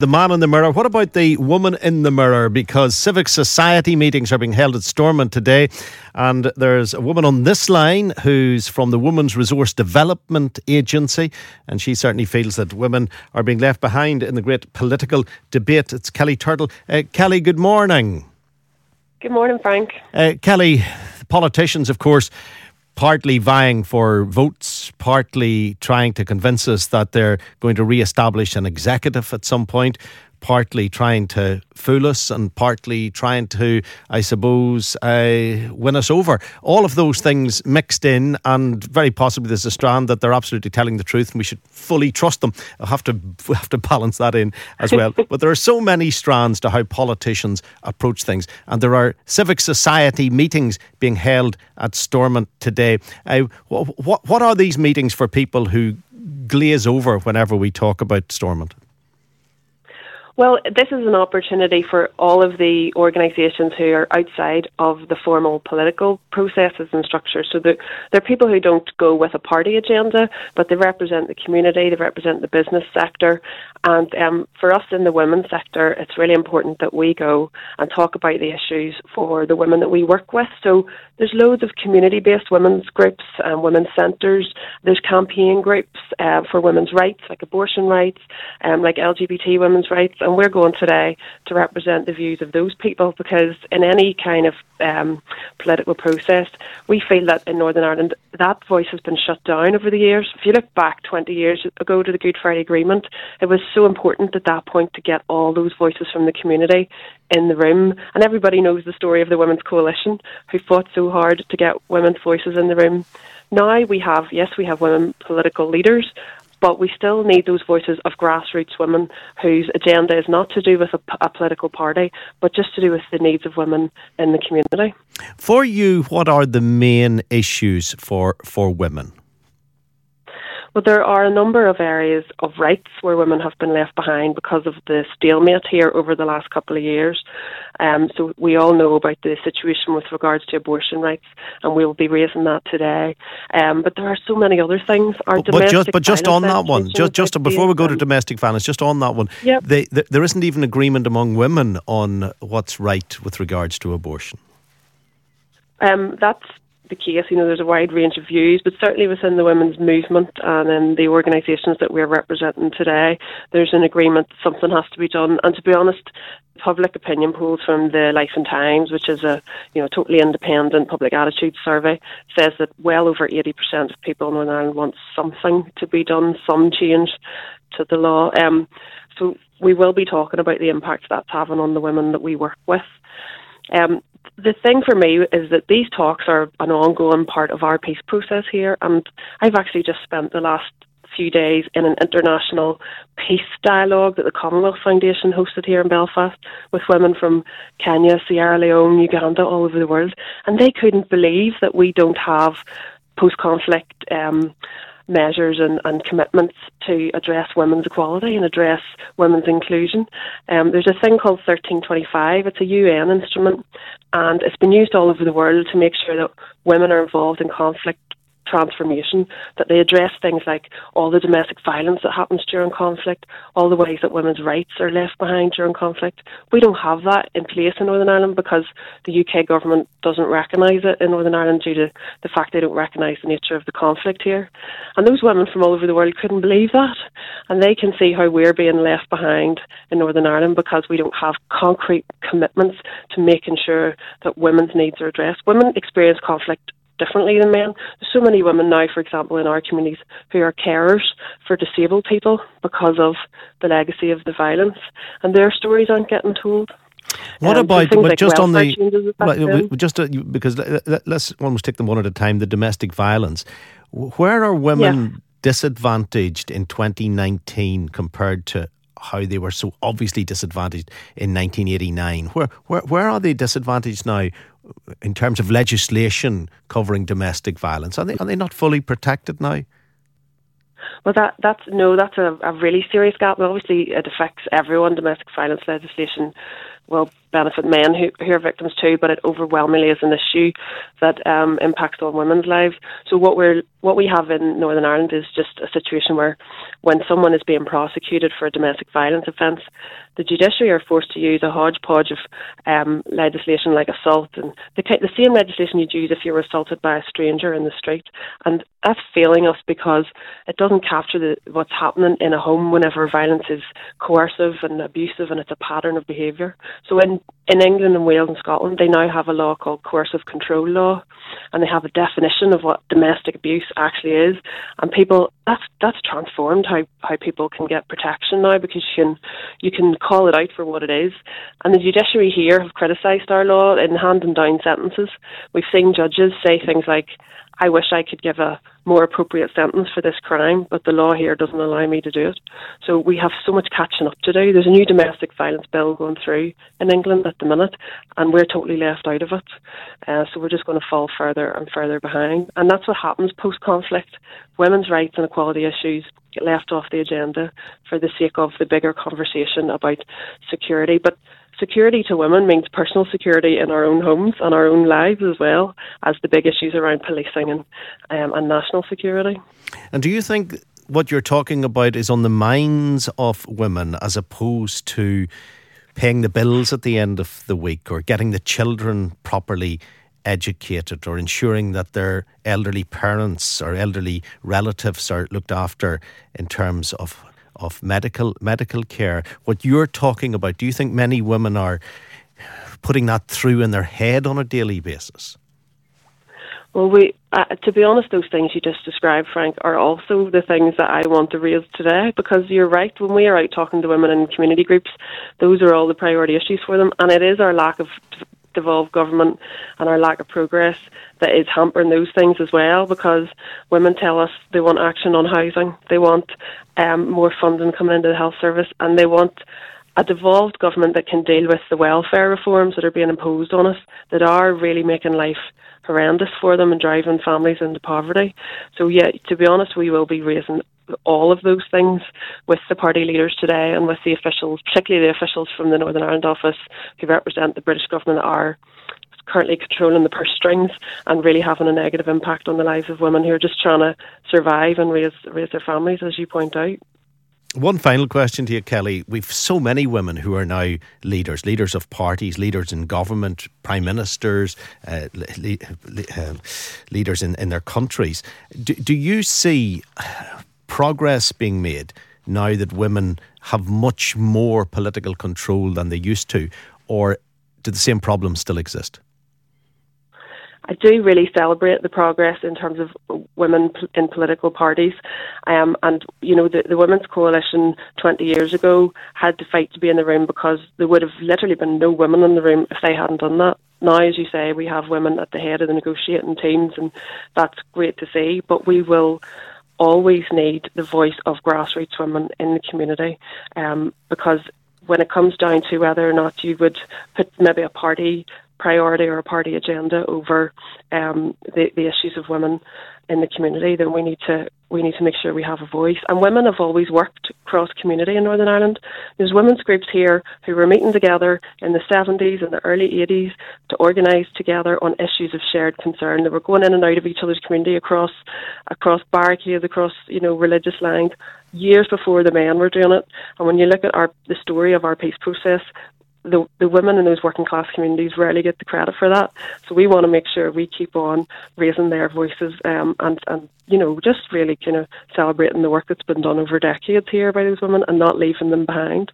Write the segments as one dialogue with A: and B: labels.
A: The man in the mirror. What about the woman in the mirror? Because civic society meetings are being held at Stormont today, and there's a woman on this line who's from the Women's Resource Development Agency, and she certainly feels that women are being left behind in the great political debate. It's Kelly Turtle. Uh, Kelly, good morning.
B: Good morning, Frank.
A: Uh, Kelly, politicians, of course, partly vying for votes, partly trying to convince us that they're going to re establish an executive at some point, partly trying to fool us and partly trying to, I suppose, uh, win us over. All of those things mixed in, and very possibly there's a strand that they're absolutely telling the truth, and we should fully trust them. I have to we have to balance that in as well. but there are so many strands to how politicians approach things, and there are civic society meetings being held at Stormont today. Uh, what what are these meetings for people who glaze over whenever we talk about Stormont?
B: Well, this is an opportunity for all of the organisations who are outside of the formal political processes and structures. So they're, they're people who don't go with a party agenda, but they represent the community, they represent the business sector. And um, for us in the women's sector, it's really important that we go and talk about the issues for the women that we work with. So there's loads of community-based women's groups and women's centres. There's campaign groups uh, for women's rights, like abortion rights, um, like LGBT women's rights and we're going today to represent the views of those people because in any kind of um, political process, we feel that in Northern Ireland that voice has been shut down over the years. If you look back 20 years ago to the Good Friday Agreement, it was so important at that point to get all those voices from the community in the room. And everybody knows the story of the Women's Coalition who fought so hard to get women's voices in the room. Now we have, yes, we have women political leaders, but we still need those voices of grassroots women whose agenda is not to do with a, a, political party, but just to do with the needs of women in the community.
A: For you, what are the main issues for, for women?
B: Well, there are a number of areas of rights where women have been left behind because of the stalemate here over the last couple of years. Um, so we all know about the situation with regards to abortion rights, and we will be raising that today. Um, but there are so many other things.
A: Our but, but just, but just on that one, just just before we go to domestic violence, just on that one,
B: yep.
A: they, they, there isn't even agreement among women on what's right with regards to abortion.
B: Um, that's the case. You know, there's a wide range of views, but certainly within the women's movement and in the organisations that we're representing today, there's an agreement that something has to be done. And to be honest, public opinion polls from the Life and Times, which is a you know totally independent public attitude survey, says that well over 80% of people in Northern Ireland want something to be done, some change to the law. Um, so we will be talking about the impact that's having on the women that we work with. Um, the thing for me is that these talks are an ongoing part of our peace process here, and I've actually just spent the last few days in an international peace dialogue that the Commonwealth Foundation hosted here in Belfast with women from Kenya, Sierra Leone, Uganda, all over the world, and they couldn't believe that we don't have post conflict um, measures and, and commitments to address women's equality and address women's inclusion. Um, there's a thing called 1325. It's a UN instrument, and it's been used all over the world to make sure that women are involved in conflict transformation, that they address things like all the domestic violence that happens during conflict, all the ways that women's rights are left behind during conflict. We don't have that in place in Northern Ireland because the UK government doesn't recognise it in Northern Ireland due to the fact they don't recognise the nature of the conflict here. And those women from all over the world couldn't believe that. And they can see how we're being left behind in Northern Ireland because we don't have concrete commitments to making sure that women's needs are addressed. Women experience conflict differently than men. There's so many women now, for example, in our communities who are carers for disabled people because of the legacy of the violence, and their stories aren't getting told.
A: What um, about, like just on the, well, just uh, because let, us almost take them one at a time, the domestic violence. Where are women yeah. disadvantaged in 2019 compared to how they were so obviously disadvantaged in 1989? Where, where, where are they disadvantaged now in terms of legislation covering domestic violence? Are they, are they not fully protected now?
B: Well, that that's no, that's a, a really serious gap. Obviously, it affects everyone. Domestic violence legislation will benefit men who, who are victims too, but it overwhelmingly is an issue that um, impacts on women's lives. So what we're what we have in Northern Ireland is just a situation where when someone is being prosecuted for a domestic violence offence, the judiciary are forced to use a hodgepodge of um, legislation like assault and the, the same legislation you'd use if you were assaulted by a stranger in the street. And that's failing us because it doesn't capture the, what's happening in a home whenever violence is coercive and abusive and it's a pattern of behaviour. So in in England and Wales and Scotland, they now have a law called coercive control law, and they have a definition of what domestic abuse actually is. And people, that's that's transformed how, how people can get protection now because you can you can call it out for what it is. And the judiciary here have criticised our law in handing down sentences. We've seen judges say things like, I wish I could give a more appropriate sentence for this crime, but the law here doesn't allow me to do it. So we have so much catching up to do. There's a new domestic violence bill going through in England at the minute, and we're totally left out of it. Uh, so we're just going to fall further and further behind. And that's what happens post conflict. Women's rights and equality issues get left off the agenda for the sake of the bigger conversation about security. But security to women means personal security in our own homes and our own lives as well as the big issues around policing and um, and national security.
A: And do you think what you're talking about is on the minds of women as opposed to paying the bills at the end of the week or getting the children properly educated or ensuring that their elderly parents or elderly relatives are looked after in terms of of medical medical care. What you're talking about, do you think many women are putting that through in their head on a daily basis?
B: Well, we, uh, to be honest, those things you just described, Frank, are also the things that I want to raise today. Because you're right, when we are out talking to women in community groups, those are all the priority issues for them, and it is our lack of devolved government and our lack of progress that is hampering those things as well because women tell us they want action on housing, they want um, more funding coming into the health service, and they want a devolved government that can deal with the welfare reforms that are being imposed on us that are really making life horrendous for them and driving families into poverty. So, yeah, to be honest, we will be raising all of those things with the party leaders today and with the officials, particularly the officials from the Northern Ireland office who represent the British government are currently controlling the purse strings and really having a negative impact on the lives of women who are just trying to survive and raise raise their families, as you point out.
A: One final question to you, Kelly. We've so many women who are now leaders, leaders of parties, leaders in government, prime ministers, uh, le- le- uh, leaders in, in their countries. Do, do you see progress being made now that women have much more political control than they used to, or do the same problems still exist?
B: I do really celebrate the progress in terms of women in political parties. Um, and, you know, the, the Women's Coalition 20 years ago had to fight to be in the room because there would have literally been no women in the room if they hadn't done that. Now, as you say, we have women at the head of the negotiating teams, and that's great to see. But we will always need the voice of grassroots women in the community um, because when it comes down to whether or not you would put maybe a party priority or a party agenda over um, the, the issues of women in the community, then we need to we need to make sure we have a voice. And women have always worked cross community in Northern Ireland. There's women's groups here who were meeting together in the 70s and the early 80s to organise together on issues of shared concern. They were going in and out of each other's community across across barricades, across you know religious lines, years before the men were doing it. And when you look at our the story of our peace process, the, the women in those working class communities rarely get the credit for that. So we want to make sure we keep on raising their voices um, and, and, you know, just really kind of celebrating the work that's been done over decades here by those women and not leaving them behind.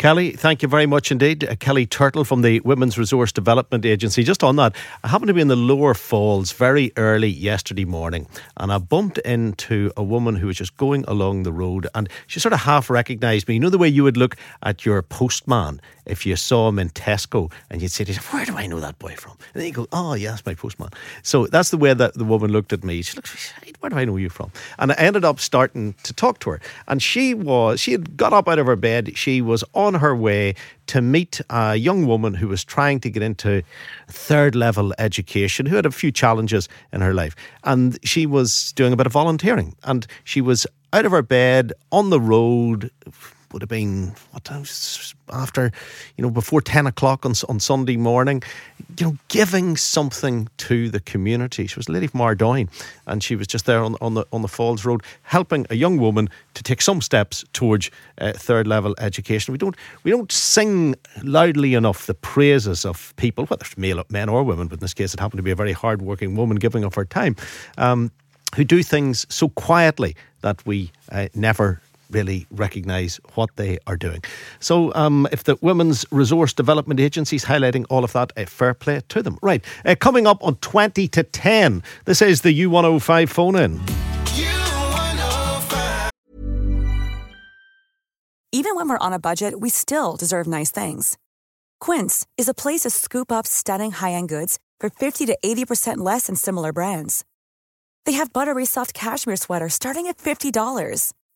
A: Kelly, thank you very much indeed. Uh, Kelly Turtle from the Women's Resource Development Agency. Just on that, I happened to be in the Lower Falls very early yesterday morning and I bumped into a woman who was just going along the road and she sort of half recognised me. You know the way you would look at your postman if you saw him in Tesco and you'd say to yourself, Where do I know that boy from? And then you go, Oh, yeah, that's my postman. So that's the way that the woman looked at me. She looked, Where do I know you from? And I ended up starting to talk to her. And she was, she had got up out of her bed. She was on her way to meet a young woman who was trying to get into third level education, who had a few challenges in her life. And she was doing a bit of volunteering. And she was out of her bed on the road would have been what after you know before 10 o'clock on, on Sunday morning you know giving something to the community. She was a lady from Ardoyne and she was just there on, on the on the Falls Road helping a young woman to take some steps towards uh, third level education. We don't we don't sing loudly enough the praises of people whether it's male men or women but in this case it happened to be a very hard working woman giving of her time um, who do things so quietly that we uh, never really recognise what they are doing. So, um, if the Women's Resource Development Agency is highlighting all of that, a fair play to them. Right, uh, coming up on 20 to 10, this is the U105 phone in.
C: Even when we're on a budget, we still deserve nice things. Quince is a place to scoop up stunning high end goods for 50 to 80% less than similar brands. They have buttery soft cashmere sweaters starting at $50